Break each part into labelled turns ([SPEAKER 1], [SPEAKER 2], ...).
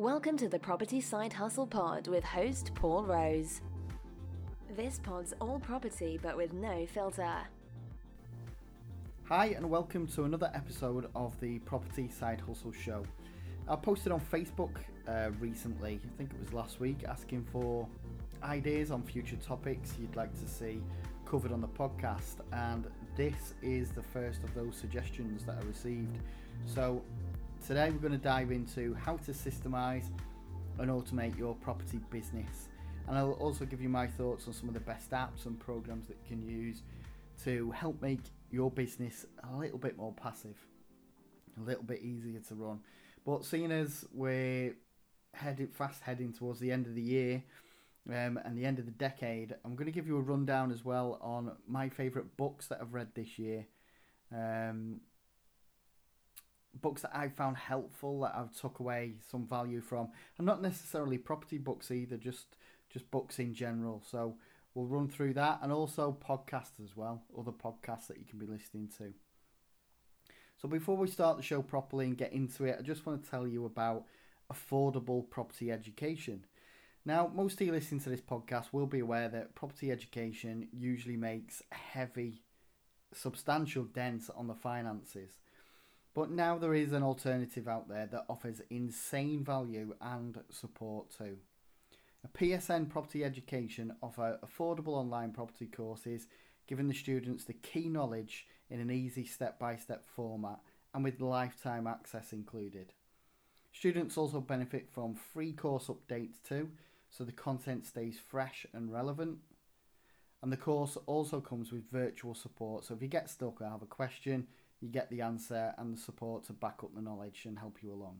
[SPEAKER 1] Welcome to the Property Side Hustle Pod with host Paul Rose. This pod's all property but with no filter.
[SPEAKER 2] Hi, and welcome to another episode of the Property Side Hustle Show. I posted on Facebook uh, recently, I think it was last week, asking for ideas on future topics you'd like to see covered on the podcast, and this is the first of those suggestions that I received. So, today we're going to dive into how to systemize and automate your property business, and I'll also give you my thoughts on some of the best apps and programs that you can use to help make your business a little bit more passive, a little bit easier to run. But seeing as we're heading fast heading towards the end of the year, um, and the end of the decade, I'm going to give you a rundown as well on my favourite books that I've read this year. Um, books that I found helpful that I've took away some value from, and not necessarily property books either, just just books in general. So we'll run through that, and also podcasts as well, other podcasts that you can be listening to. So before we start the show properly and get into it, I just want to tell you about affordable property education. Now, most of you listening to this podcast will be aware that property education usually makes heavy, substantial dent on the finances. But now there is an alternative out there that offers insane value and support too. A PSN Property Education offer affordable online property courses, giving the students the key knowledge in an easy step-by-step format and with lifetime access included. Students also benefit from free course updates too, so the content stays fresh and relevant. And the course also comes with virtual support, so if you get stuck or have a question, you get the answer and the support to back up the knowledge and help you along.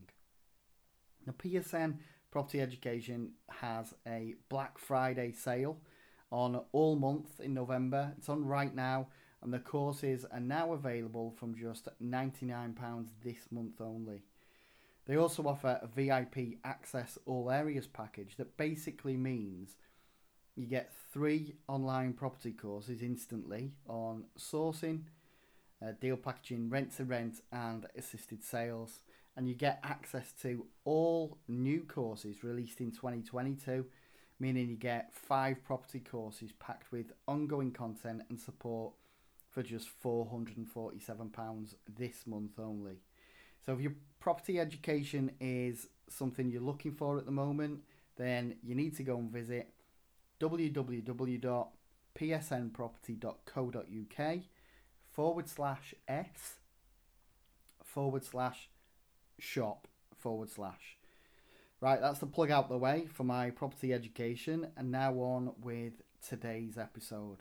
[SPEAKER 2] The PSN Property Education has a Black Friday sale on all month in November. It's on right now, and the courses are now available from just £99 this month only. They also offer a VIP Access All Areas package that basically means you get three online property courses instantly on sourcing, uh, deal packaging, rent to rent, and assisted sales. And you get access to all new courses released in 2022, meaning you get five property courses packed with ongoing content and support for just £447 this month only. So if your property education is something you're looking for at the moment, then you need to go and visit www.psnproperty.co.uk forward slash s forward slash shop forward slash. Right, that's the plug out the way for my property education, and now on with today's episode.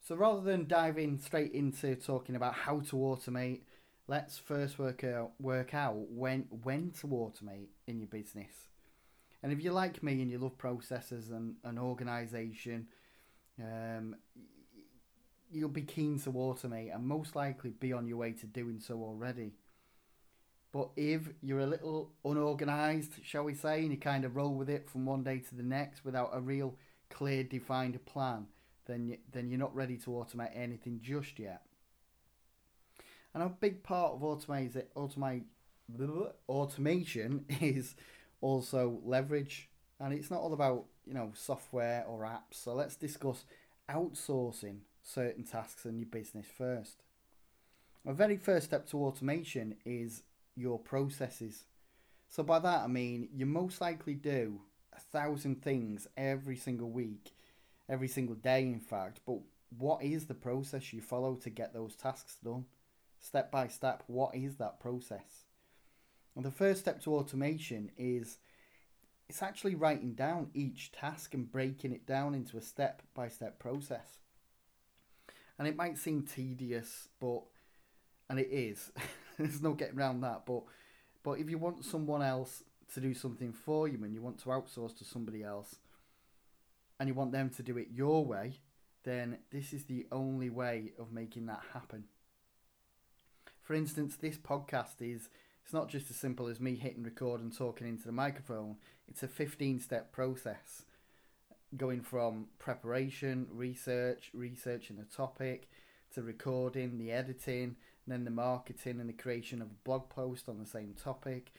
[SPEAKER 2] So rather than diving straight into talking about how to automate let's first work out work out when when to automate in your business. And if you're like me and you love processes and, and organization, um, you'll be keen to automate and most likely be on your way to doing so already. But if you're a little unorganized, shall we say, and you kind of roll with it from one day to the next without a real clear defined plan, then you, then you're not ready to automate anything just yet. And a big part of automate, automate, automation is also leverage. And it's not all about, you know, software or apps. So let's discuss outsourcing certain tasks in your business first. A very first step to automation is your processes. So by that I mean you most likely do a thousand things every single week, every single day in fact, but what is the process you follow to get those tasks done? step by step, what is that process? And the first step to automation is it's actually writing down each task and breaking it down into a step by step process. And it might seem tedious, but and it is. There's no getting around that. But but if you want someone else to do something for you and you want to outsource to somebody else and you want them to do it your way, then this is the only way of making that happen. For instance, this podcast is it's not just as simple as me hitting record and talking into the microphone. It's a 15 step process going from preparation, research, researching a topic, to recording, the editing, and then the marketing and the creation of a blog post on the same topic,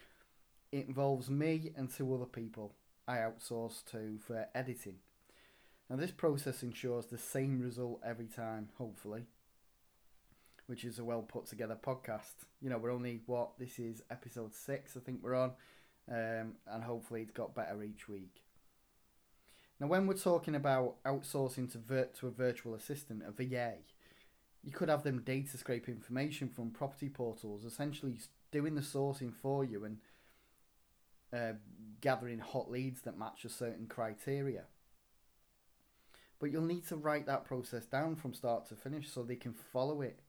[SPEAKER 2] it involves me and two other people I outsource to for editing. Now, this process ensures the same result every time, hopefully, which is a well put together podcast. You know, we're only, what, this is episode six, I think we're on, um, and hopefully it's got better each week. Now, when we're talking about outsourcing to, to a virtual assistant, a VA, you could have them data scrape information from property portals, essentially doing the sourcing for you and uh, gathering hot leads that match a certain criteria. But you'll need to write that process down from start to finish so they can follow it.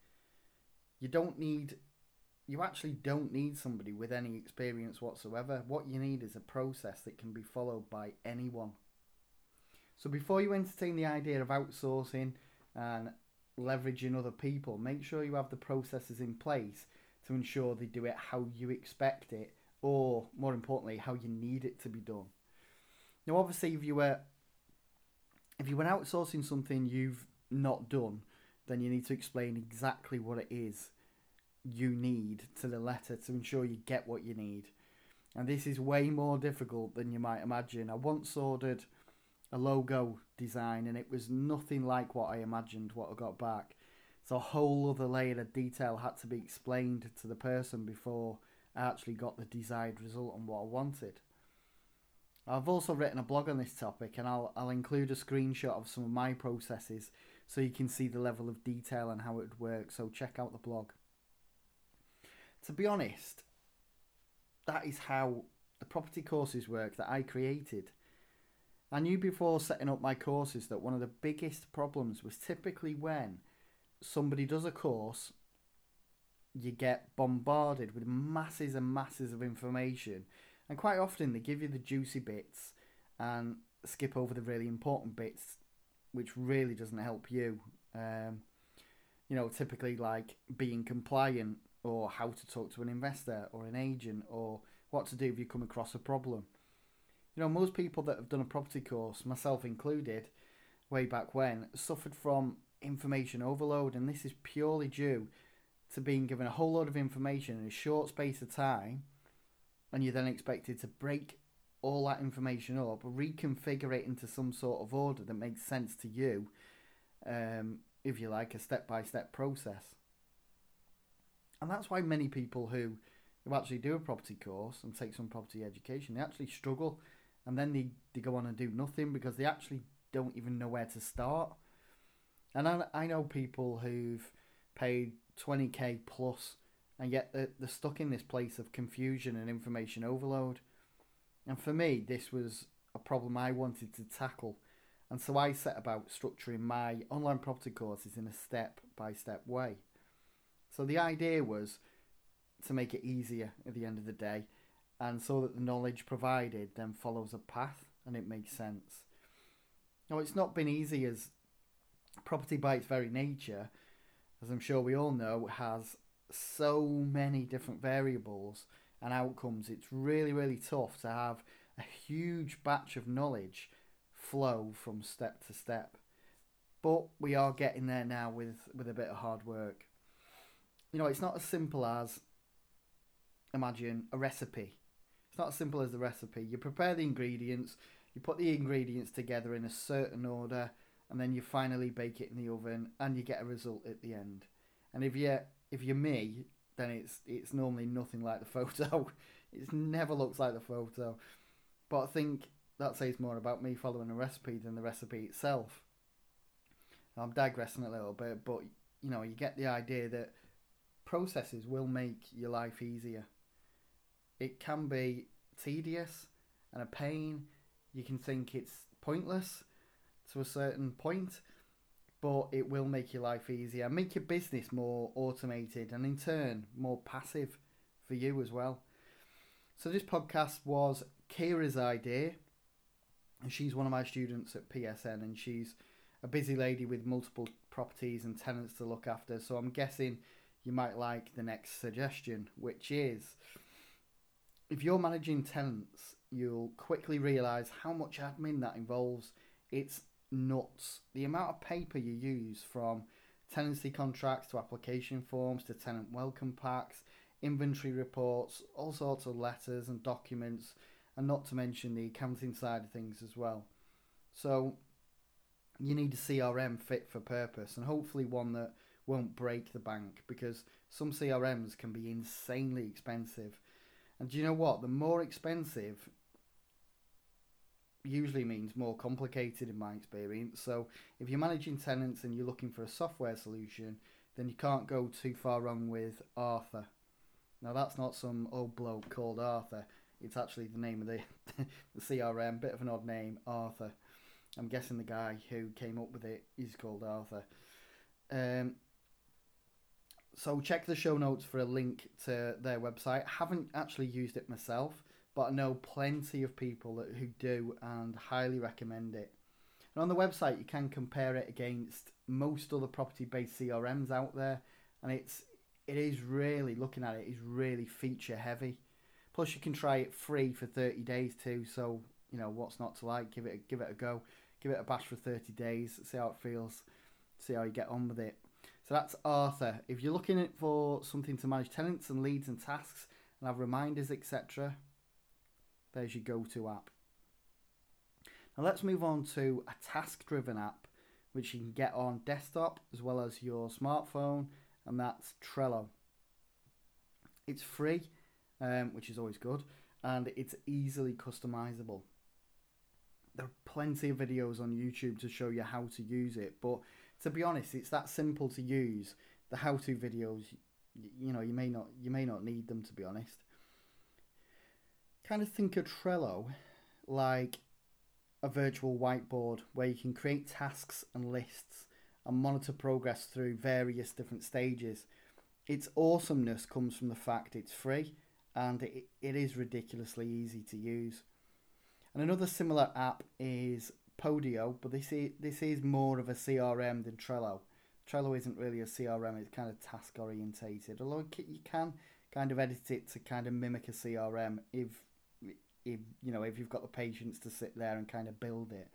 [SPEAKER 2] You don't need, you actually don't need somebody with any experience whatsoever. What you need is a process that can be followed by anyone. So before you entertain the idea of outsourcing and leveraging other people, make sure you have the processes in place to ensure they do it how you expect it, or more importantly, how you need it to be done. Now, obviously, if you were if you were outsourcing something you've not done, then you need to explain exactly what it is you need to the letter to ensure you get what you need. And this is way more difficult than you might imagine. I once ordered a logo design and it was nothing like what I imagined what I got back. So a whole other layer of detail had to be explained to the person before I actually got the desired result and what I wanted. I've also written a blog on this topic and I'll, I'll include a screenshot of some of my processes so you can see the level of detail and how it would work. So check out the blog. To be honest, that is how the property courses work that I created. I knew before setting up my courses that one of the biggest problems was typically when somebody does a course, you get bombarded with masses and masses of information, and quite often they give you the juicy bits and skip over the really important bits, which really doesn't help you. Um, you know, typically like being compliant or how to talk to an investor or an agent or what to do if you come across a problem. You know, most people that have done a property course, myself included, way back when, suffered from information overload, and this is purely due to being given a whole lot of information in a short space of time, and you're then expected to break all that information up, reconfigure it into some sort of order that makes sense to you, um, if you like, a step by step process. And that's why many people who, who actually do a property course and take some property education, they actually struggle and then they, they go on and do nothing because they actually don't even know where to start. And I, I know people who've paid 20k plus and yet they're, they're stuck in this place of confusion and information overload. And for me, this was a problem I wanted to tackle. And so I set about structuring my online property courses in a step by step way. So the idea was to make it easier at the end of the day and so that the knowledge provided then follows a path and it makes sense. Now, it's not been easy as property by its very nature, as I'm sure we all know, has so many different variables and outcomes. It's really, really tough to have a huge batch of knowledge flow from step to step. But we are getting there now with, with a bit of hard work. You know, it's not as simple as imagine a recipe not as simple as the recipe. You prepare the ingredients, you put the ingredients together in a certain order, and then you finally bake it in the oven, and you get a result at the end. And if you if you're me, then it's it's normally nothing like the photo. it never looks like the photo. But I think that says more about me following a recipe than the recipe itself. I'm digressing a little bit, but you know, you get the idea that processes will make your life easier it can be tedious and a pain. You can think it's pointless to a certain point, but it will make your life easier, make your business more automated, and in turn, more passive for you as well. So, this podcast was Kira's idea, and she's one of my students at PSN, and she's a busy lady with multiple properties and tenants to look after. So, I'm guessing you might like the next suggestion, which is if you're managing tenants, you'll quickly realise how much admin that involves. It's nuts. The amount of paper you use from tenancy contracts to application forms to tenant welcome packs, inventory reports, all sorts of letters and documents, and not to mention the accounting side of things as well. So you need a CRM fit for purpose and hopefully one that won't break the bank because some CRMs can be insanely expensive. And do you know what? The more expensive usually means more complicated in my experience. So if you're managing tenants and you're looking for a software solution, then you can't go too far wrong with Arthur. Now that's not some old bloke called Arthur. It's actually the name of the, the CRM, bit of an odd name, Arthur. I'm guessing the guy who came up with it is called Arthur. Um, so check the show notes for a link to their website. Haven't actually used it myself, but I know plenty of people that, who do and highly recommend it. And on the website, you can compare it against most other property-based CRMs out there, and it's it is really looking at it is really feature heavy. Plus, you can try it free for thirty days too. So you know what's not to like. Give it a, give it a go. Give it a bash for thirty days. See how it feels. See how you get on with it. So that's Arthur. If you're looking for something to manage tenants and leads and tasks and have reminders, etc., there's your go-to app. Now let's move on to a task-driven app, which you can get on desktop as well as your smartphone, and that's Trello. It's free, um, which is always good, and it's easily customizable. There are plenty of videos on YouTube to show you how to use it, but to be honest, it's that simple to use. The how-to videos, you know, you may not you may not need them to be honest. Kind of think of Trello like a virtual whiteboard where you can create tasks and lists and monitor progress through various different stages. Its awesomeness comes from the fact it's free and it, it is ridiculously easy to use. And another similar app is Podio, but this is this is more of a CRM than Trello. Trello isn't really a CRM; it's kind of task orientated. Although you can kind of edit it to kind of mimic a CRM if if you know if you've got the patience to sit there and kind of build it.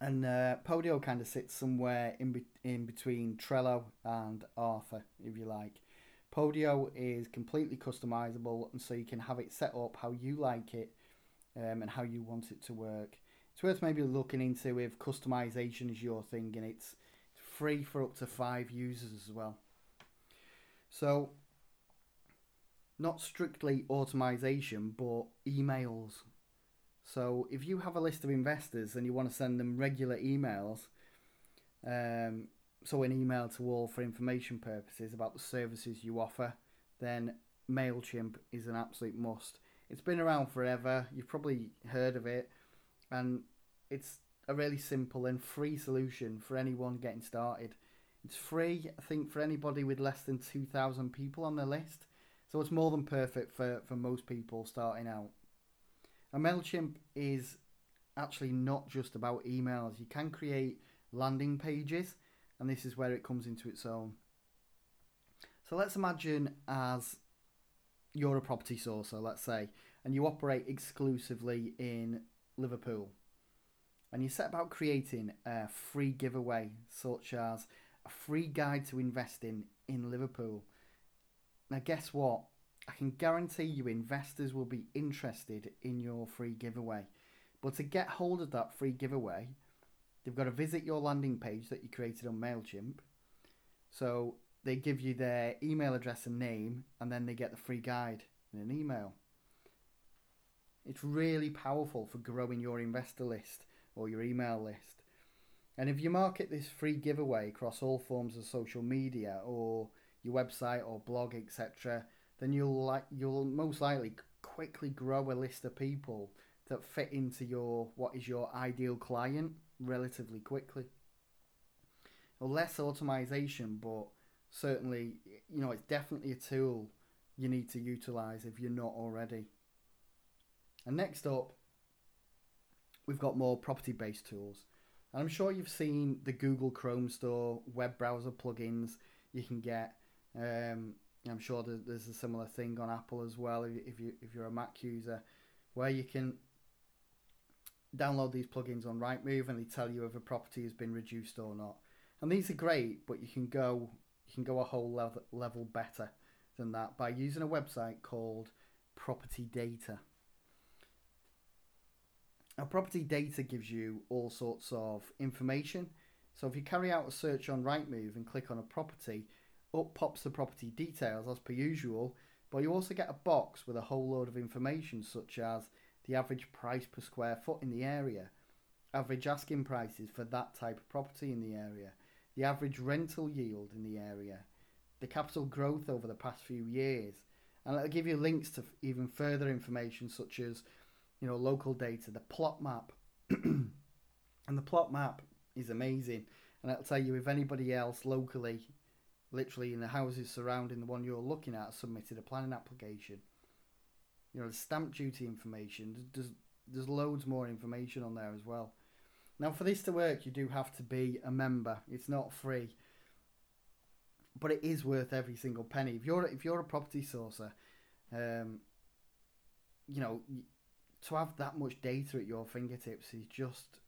[SPEAKER 2] And uh, Podio kind of sits somewhere in be- in between Trello and Arthur, if you like. Podio is completely customizable, and so you can have it set up how you like it um, and how you want it to work. It's worth maybe looking into if customization is your thing, and it's free for up to five users as well. So, not strictly automation, but emails. So, if you have a list of investors and you want to send them regular emails, um, so an email to all for information purposes about the services you offer, then MailChimp is an absolute must. It's been around forever. You've probably heard of it and it's a really simple and free solution for anyone getting started. It's free, I think, for anybody with less than 2,000 people on their list. So it's more than perfect for, for most people starting out. And MailChimp is actually not just about emails. You can create landing pages, and this is where it comes into its own. So let's imagine as you're a property sourcer, let's say, and you operate exclusively in Liverpool. And you set about creating a free giveaway, such as a free guide to investing in Liverpool. Now, guess what? I can guarantee you investors will be interested in your free giveaway. But to get hold of that free giveaway, they've got to visit your landing page that you created on MailChimp. So they give you their email address and name, and then they get the free guide in an email. It's really powerful for growing your investor list or your email list. And if you market this free giveaway across all forms of social media or your website or blog, etc., then you'll like you'll most likely quickly grow a list of people that fit into your what is your ideal client relatively quickly. Well, less automation, but certainly you know it's definitely a tool you need to utilize if you're not already. And next up, we've got more property based tools. And I'm sure you've seen the Google Chrome Store web browser plugins you can get. Um, I'm sure there's a similar thing on Apple as well if you if you're a Mac user, where you can download these plugins on Rightmove and they tell you if a property has been reduced or not. And these are great, but you can go you can go a whole level level better. than that by using a website called Property Data. Now, Property Data gives you all sorts of information. So if you carry out a search on Rightmove and click on a property, up pops the property details as per usual, but you also get a box with a whole load of information such as the average price per square foot in the area, average asking prices for that type of property in the area, the average rental yield in the area, the capital growth over the past few years, and it'll give you links to even further information such as you know local data, the plot map, and the plot map is amazing, and it'll tell you if anybody else locally, literally in the houses surrounding the one you're looking at, submitted a planning application. You know the stamp duty information. There's there's loads more information on there as well. Now, for this to work, you do have to be a member. It's not free, but it is worth every single penny. If you're if you're a property sourcer, um, you know, to have that much data at your fingertips is just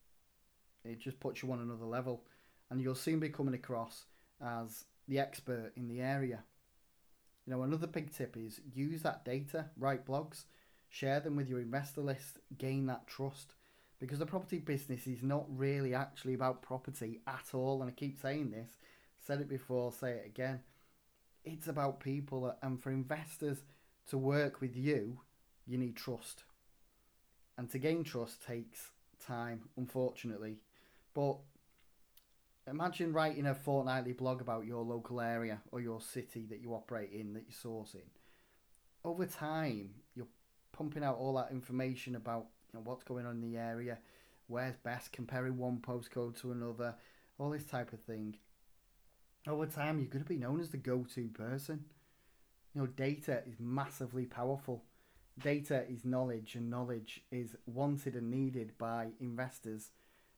[SPEAKER 2] it just puts you on another level, and you'll soon be coming across as the expert in the area. You know, another big tip is use that data, write blogs, share them with your investor list, gain that trust because the property business is not really actually about property at all. And I keep saying this, said it before, say it again. It's about people, and for investors to work with you, you need trust. And to gain trust takes time, unfortunately. But imagine writing a fortnightly blog about your local area or your city that you operate in, that you're sourcing. Over time, you're pumping out all that information about you know, what's going on in the area, where's best, comparing one postcode to another, all this type of thing. Over time, you're going to be known as the go-to person. You know, data is massively powerful. Data is knowledge, and knowledge is wanted and needed by investors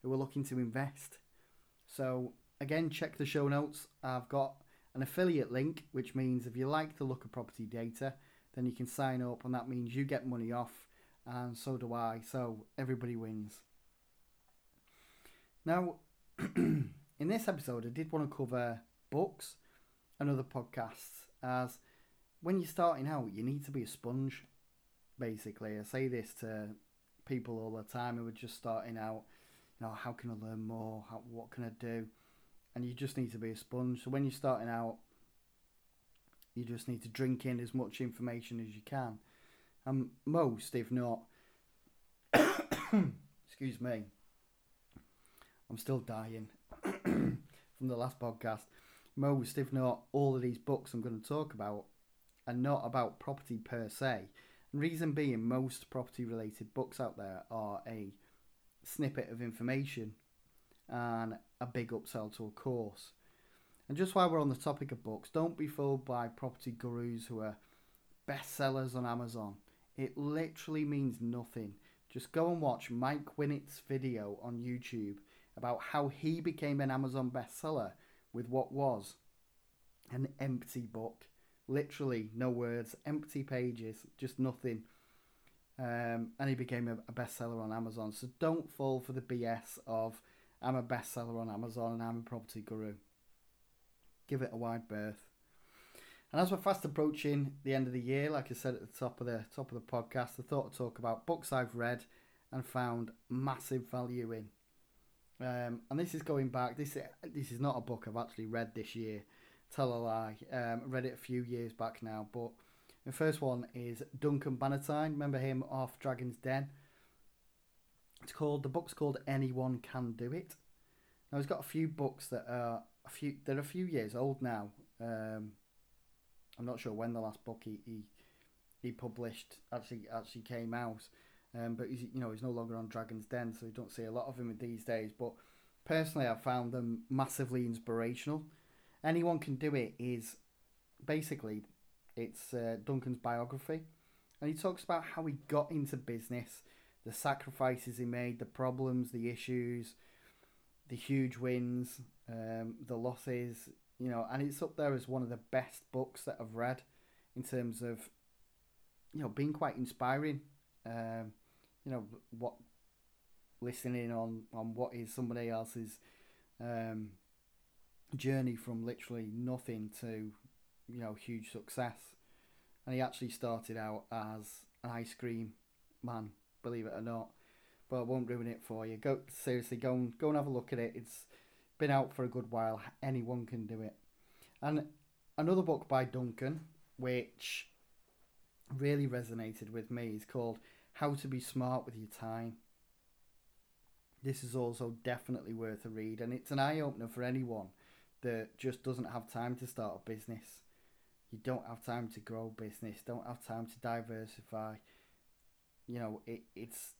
[SPEAKER 2] who are looking to invest. So, again, check the show notes. I've got an affiliate link, which means if you like the look of property data, then you can sign up, and that means you get money off and so do I. So everybody wins. Now, in this episode, I did want to cover books and other podcasts. As when you're starting out, you need to be a sponge. Basically, I say this to people all the time who are just starting out. You know, how can I learn more? How, what can I do? And you just need to be a sponge. So when you're starting out, you just need to drink in as much information as you can and most, if not, excuse me, I'm still dying from the last podcast. Most, if not all of these books I'm going to talk about are not about property per se. Reason being, most property related books out there are a snippet of information and a big upsell to a course. And just while we're on the topic of books, don't be fooled by property gurus who are bestsellers on Amazon. It literally means nothing. Just go and watch Mike Winnet's video on YouTube about how he became an Amazon bestseller with what was an empty book. Literally, no words, empty pages, just nothing. Um, and he became a, a bestseller on Amazon. So don't fall for the BS of I'm a bestseller on Amazon and I'm a property guru. Give it a wide berth. And as we're fast approaching the end of the year, like I said at the top of the top of the podcast, I thought I'd talk about books I've read and found massive value in. Um, and this is going back. This this is not a book I've actually read this year. Tell a lie. Um, read it a few years back now. But the first one is Duncan Bannatyne. Remember him off Dragon's Den. It's called the book's called Anyone Can Do It. Now he's got a few books that are a few they're a few years old now. Um, I'm not sure when the last book he he, he published actually actually came out. Um, but he's you know he's no longer on Dragon's Den, so you don't see a lot of him these days. But personally, I found them massively inspirational. Anyone can do it is basically it's uh, Duncan's biography, and he talks about how he got into business, the sacrifices he made, the problems, the issues, the huge wins, um, the losses, you know, and it's up there as one of the best books that I've read in terms of, you know, being quite inspiring. Um, you know, what listening on on what is somebody else's um, journey from literally nothing to, you know, huge success. and he actually started out as an ice cream man, believe it or not. But I won't ruin it for you. Go seriously, go and go and have a look at it. It's been out for a good while. Anyone can do it. And another book by Duncan, which really resonated with me, is called How to Be Smart with Your Time. This is also definitely worth a read, and it's an eye opener for anyone that just doesn't have time to start a business. You don't have time to grow business, don't have time to diversify. You know, it, it's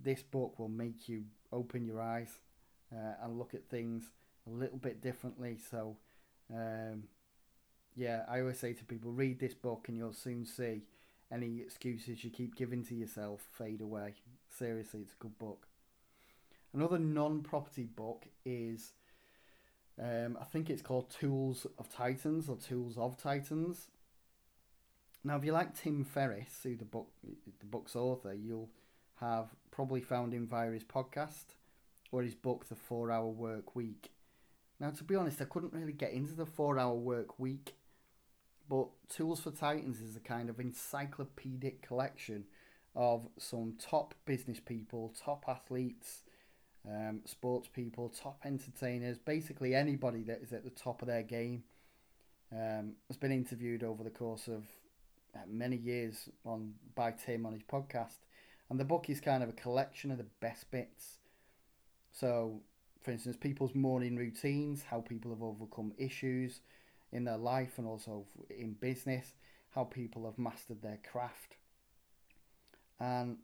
[SPEAKER 2] this book will make you open your eyes uh, and look at things a little bit differently. So, um, yeah, I always say to people, read this book and you'll soon see any excuses you keep giving to yourself fade away. Seriously, it's a good book. Another non property book is, um, I think it's called Tools of Titans or Tools of Titans. Now, if you like Tim Ferriss, who the book the book's author, you'll have probably found him via his podcast or his book, The Four Hour Work Week. Now, to be honest, I couldn't really get into the four hour work week, but Tools for Titans is a kind of encyclopedic collection of some top business people, top athletes, um, sports people, top entertainers, basically anybody that is at the top of their game. Um, has been interviewed over the course of uh, many years on by Tim on his podcast, and the book is kind of a collection of the best bits. So for instance, people's morning routines, how people have overcome issues in their life and also in business, how people have mastered their craft. And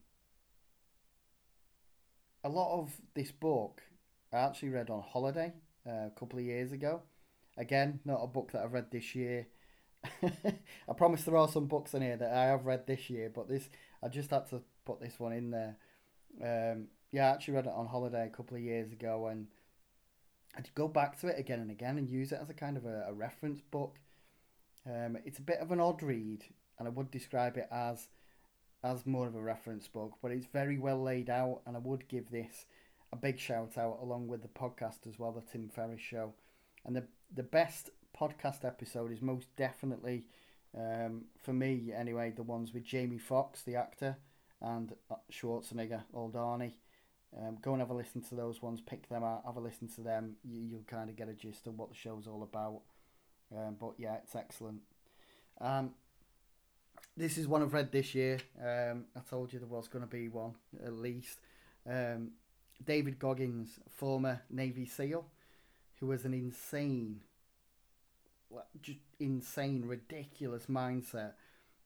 [SPEAKER 2] a lot of this book I actually read on holiday uh, a couple of years ago. Again, not a book that I've read this year. I promise there are some books in here that I have read this year, but this I just had to put this one in there. Um, yeah, I actually read it on holiday a couple of years ago, and I'd go back to it again and again and use it as a kind of a, a reference book. Um, it's a bit of an odd read, and I would describe it as as more of a reference book, but it's very well laid out, and I would give this a big shout out along with the podcast as well, the Tim Ferriss Show, and the the best podcast episode is most definitely, um, for me anyway, the ones with Jamie Foxx, the actor, and uh, Schwarzenegger, Old Arnie. Um, go and have a listen to those ones, pick them out, have a listen to them. You, you'll kind of get a gist of what the show's all about. Um, but yeah, it's excellent. Um, this is one I've read this year. Um, I told you there was going to be one at least. Um, David Goggins, former Navy SEAL, who has an insane, just insane, ridiculous mindset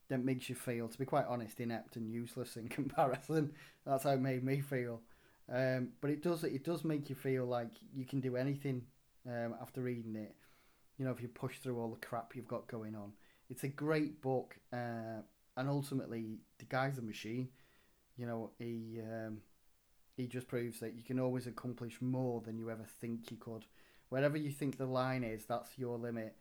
[SPEAKER 2] that makes you feel, to be quite honest, inept and useless in comparison. That's how it made me feel. Um, but it does it does make you feel like you can do anything um, after reading it. You know, if you push through all the crap you've got going on, it's a great book, uh, and ultimately the guy's a machine. You know, he um, he just proves that you can always accomplish more than you ever think you could. Wherever you think the line is, that's your limit.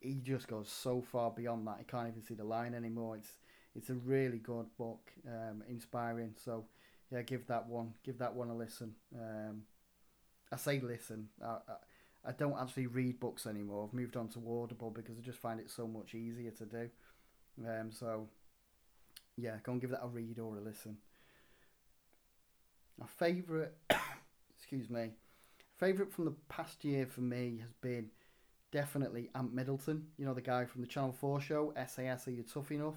[SPEAKER 2] He just goes so far beyond that. He can't even see the line anymore. It's it's a really good book, um, inspiring. So yeah, give that one give that one a listen. Um, I say listen. I, I, I don't actually read books anymore. I've moved on to Audible because I just find it so much easier to do. Um, so yeah, go and give that a read or a listen. My favourite, excuse me, favourite from the past year for me has been definitely Ant Middleton. You know the guy from the Channel Four show SAS Are You Tough Enough?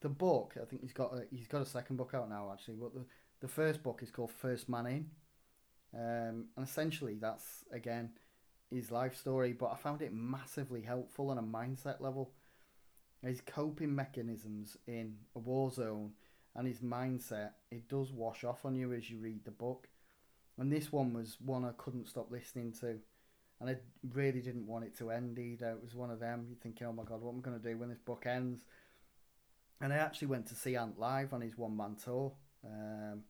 [SPEAKER 2] the book, I think he's got a, he's got a second book out now actually. But the the first book is called First Man In, um, and essentially that's again his life story. But I found it massively helpful on a mindset level. His coping mechanisms in a war zone and his mindset it does wash off on you as you read the book. And this one was one I couldn't stop listening to. And I really didn't want it to end either. It was one of them. You're thinking, oh my god, what am I going to do when this book ends? and I actually went to see Ant live on his one man tour um,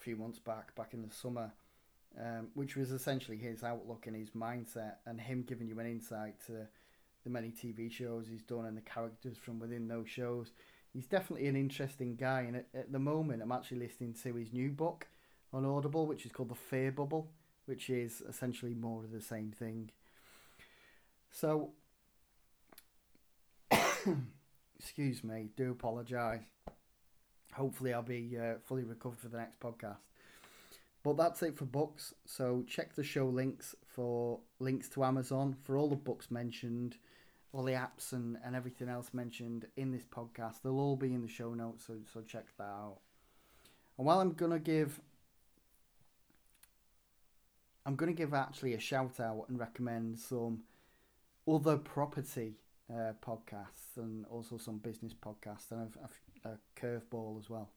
[SPEAKER 2] few months back, back in the summer, um, which was essentially his outlook and his mindset, and him giving you an insight to the many TV shows he's done and the characters from within those shows. He's definitely an interesting guy, and at, at the moment, I'm actually listening to his new book on Audible, which is called The Fear Bubble, which is essentially more of the same thing. So Excuse me, do apologise. Hopefully, I'll be uh, fully recovered for the next podcast. But that's it for books. So check the show links for links to Amazon for all the books mentioned, all the apps and, and everything else mentioned in this podcast. They'll all be in the show notes, so so check that out. And while I'm gonna give I'm gonna give actually a shout out and recommend some other property uh, podcasts and also some business podcasts and a, a, a curveball as well.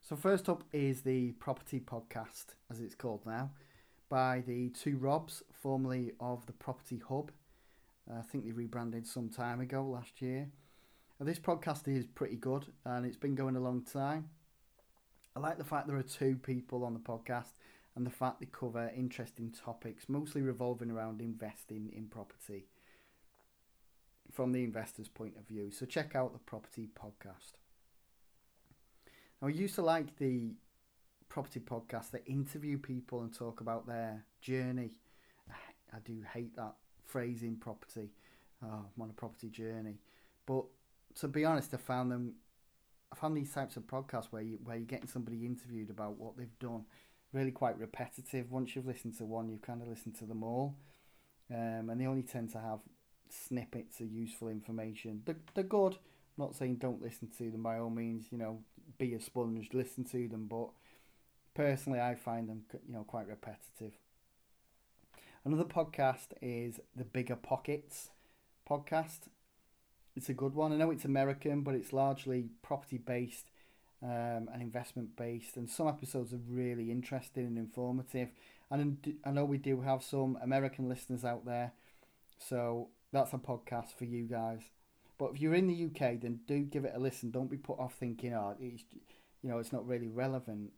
[SPEAKER 2] So first up is the Property Podcast, as it's called now, by the two Robs, formerly of the Property Hub. I think they rebranded some time ago last year. Now, this podcast is pretty good and it's been going a long time. I like the fact there are two people on the podcast and the fact they cover interesting topics, mostly revolving around investing in property from the investor's point of view. So check out the Property Podcast. Now, I used to like the property podcast that interview people and talk about their journey. I do hate that phrase in property. Oh, I'm on a property journey. But to be honest, I found them. I found these types of podcasts where you where you're getting somebody interviewed about what they've done, really quite repetitive. Once you've listened to one, you've kind of listened to them all, um, and they only tend to have snippets of useful information. They're, they're good. I'm not saying don't listen to them by all means. You know, be a sponge, listen to them. But personally, I find them you know quite repetitive. Another podcast is the Bigger Pockets podcast. It's a good one. I know it's American, but it's largely property based um, and investment based, and some episodes are really interesting and informative. And I know we do have some American listeners out there, so that's a podcast for you guys. But if you're in the UK, then do give it a listen. Don't be put off thinking, oh, it's, you know, it's not really relevant.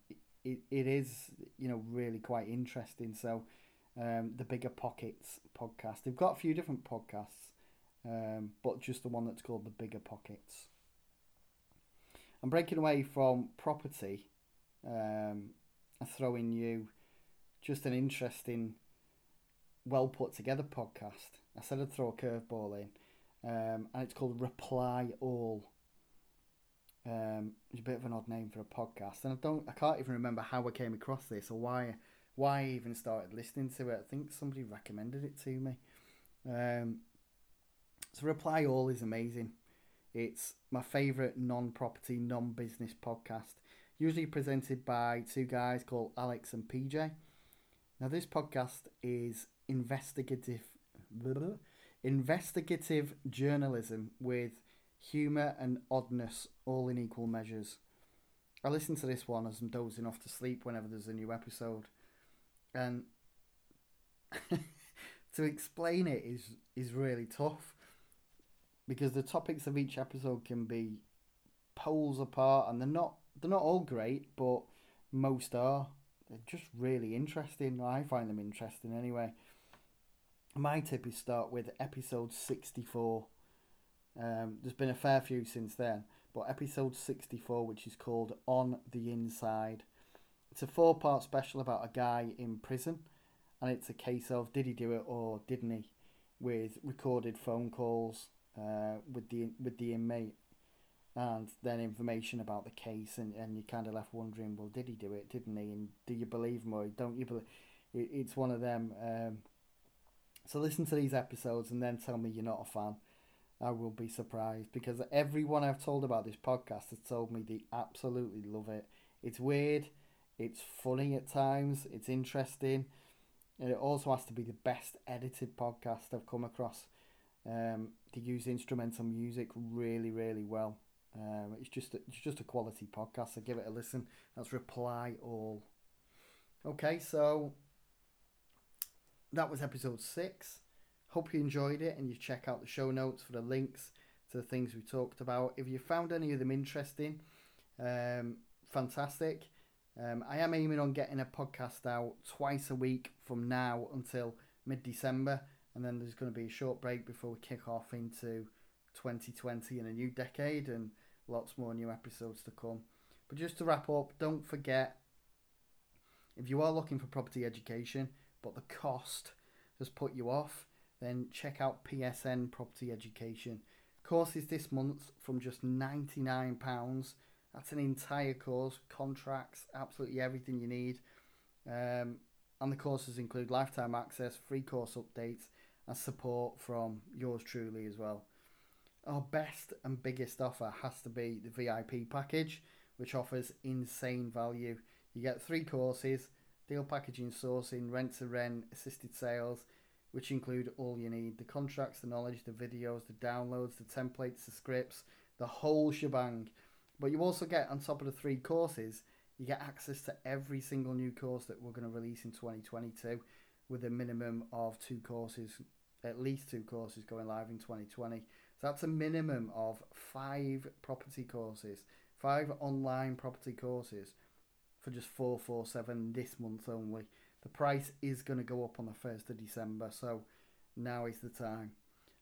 [SPEAKER 2] It, it is, you know, really quite interesting. So, um, the Bigger Pockets podcast. They've got a few different podcasts, um, but just the one that's called the Bigger Pockets. I'm breaking away from property um, and throwing you just an interesting, well put together podcast. I said I'd throw a curveball in um, and it's called Reply All. Um, it's a bit of an odd name for a podcast, and I don't, I can't even remember how I came across this or why, why I even started listening to it. I think somebody recommended it to me. Um, so Reply All is amazing. It's my favourite non-property, non-business podcast. Usually presented by two guys called Alex and PJ. Now this podcast is investigative. Investigative journalism with humour and oddness all in equal measures. I listen to this one as I'm dozing off to sleep whenever there's a new episode. And to explain it is is really tough because the topics of each episode can be poles apart and they're not they're not all great, but most are. They're just really interesting. I find them interesting anyway my tip is start with episode 64. Um, there's been a fair few since then, but episode 64, which is called On the Inside. It's a four part special about a guy in prison, and it's a case of did he do it or didn't he, with recorded phone calls uh, with the with the inmate, and then information about the case, and, and you kind of left wondering, well, did he do it, didn't he, and do you believe him or don't you believe? It, it's one of them. Um, so listen to these episodes and then tell me you're not a fan. I will be surprised because everyone I've told about this podcast has told me they absolutely love it. It's weird, it's funny at times, it's interesting, and it also has to be the best edited podcast I've come across. Um, they use instrumental music really, really well. Um, it's just a, it's just a quality podcast. So give it a listen. That's Reply All. Okay, so that was episode six. Hope you enjoyed it and you check out the show notes for the links to the things we talked about. If you found any of them interesting, um, fantastic. Um, I am aiming on getting a podcast out twice a week from now until mid December, and then there's going to be a short break before we kick off into 2020 and a new decade and lots more new episodes to come. But just to wrap up, don't forget if you are looking for property education, but the cost has put you off, then check out PSN Property Education. Courses this month from just £99. That's an entire course, contracts, absolutely everything you need. Um, and the courses include lifetime access, free course updates, and support from yours truly as well. Our best and biggest offer has to be the VIP package, which offers insane value. You get three courses, deal packaging, sourcing, rent to rent, assisted sales, which include all you need the contracts, the knowledge, the videos, the downloads, the templates, the scripts, the whole shebang. But you also get, on top of the three courses, you get access to every single new course that we're going to release in 2022 with a minimum of two courses, at least two courses going live in 2020. So that's a minimum of five property courses, five online property courses for just 447 this month only. The price is going to go up on the 1st of December, so now is the time.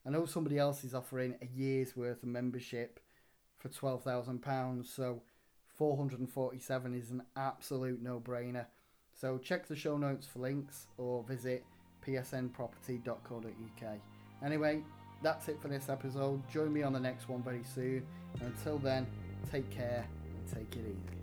[SPEAKER 2] I know somebody else is offering a year's worth of membership for £12,000, so 447 is an absolute no-brainer. So check the show notes for links or visit psnproperty.co.uk. Anyway, that's it for this episode. Join me on the next one very soon. And until then, take care and take it easy.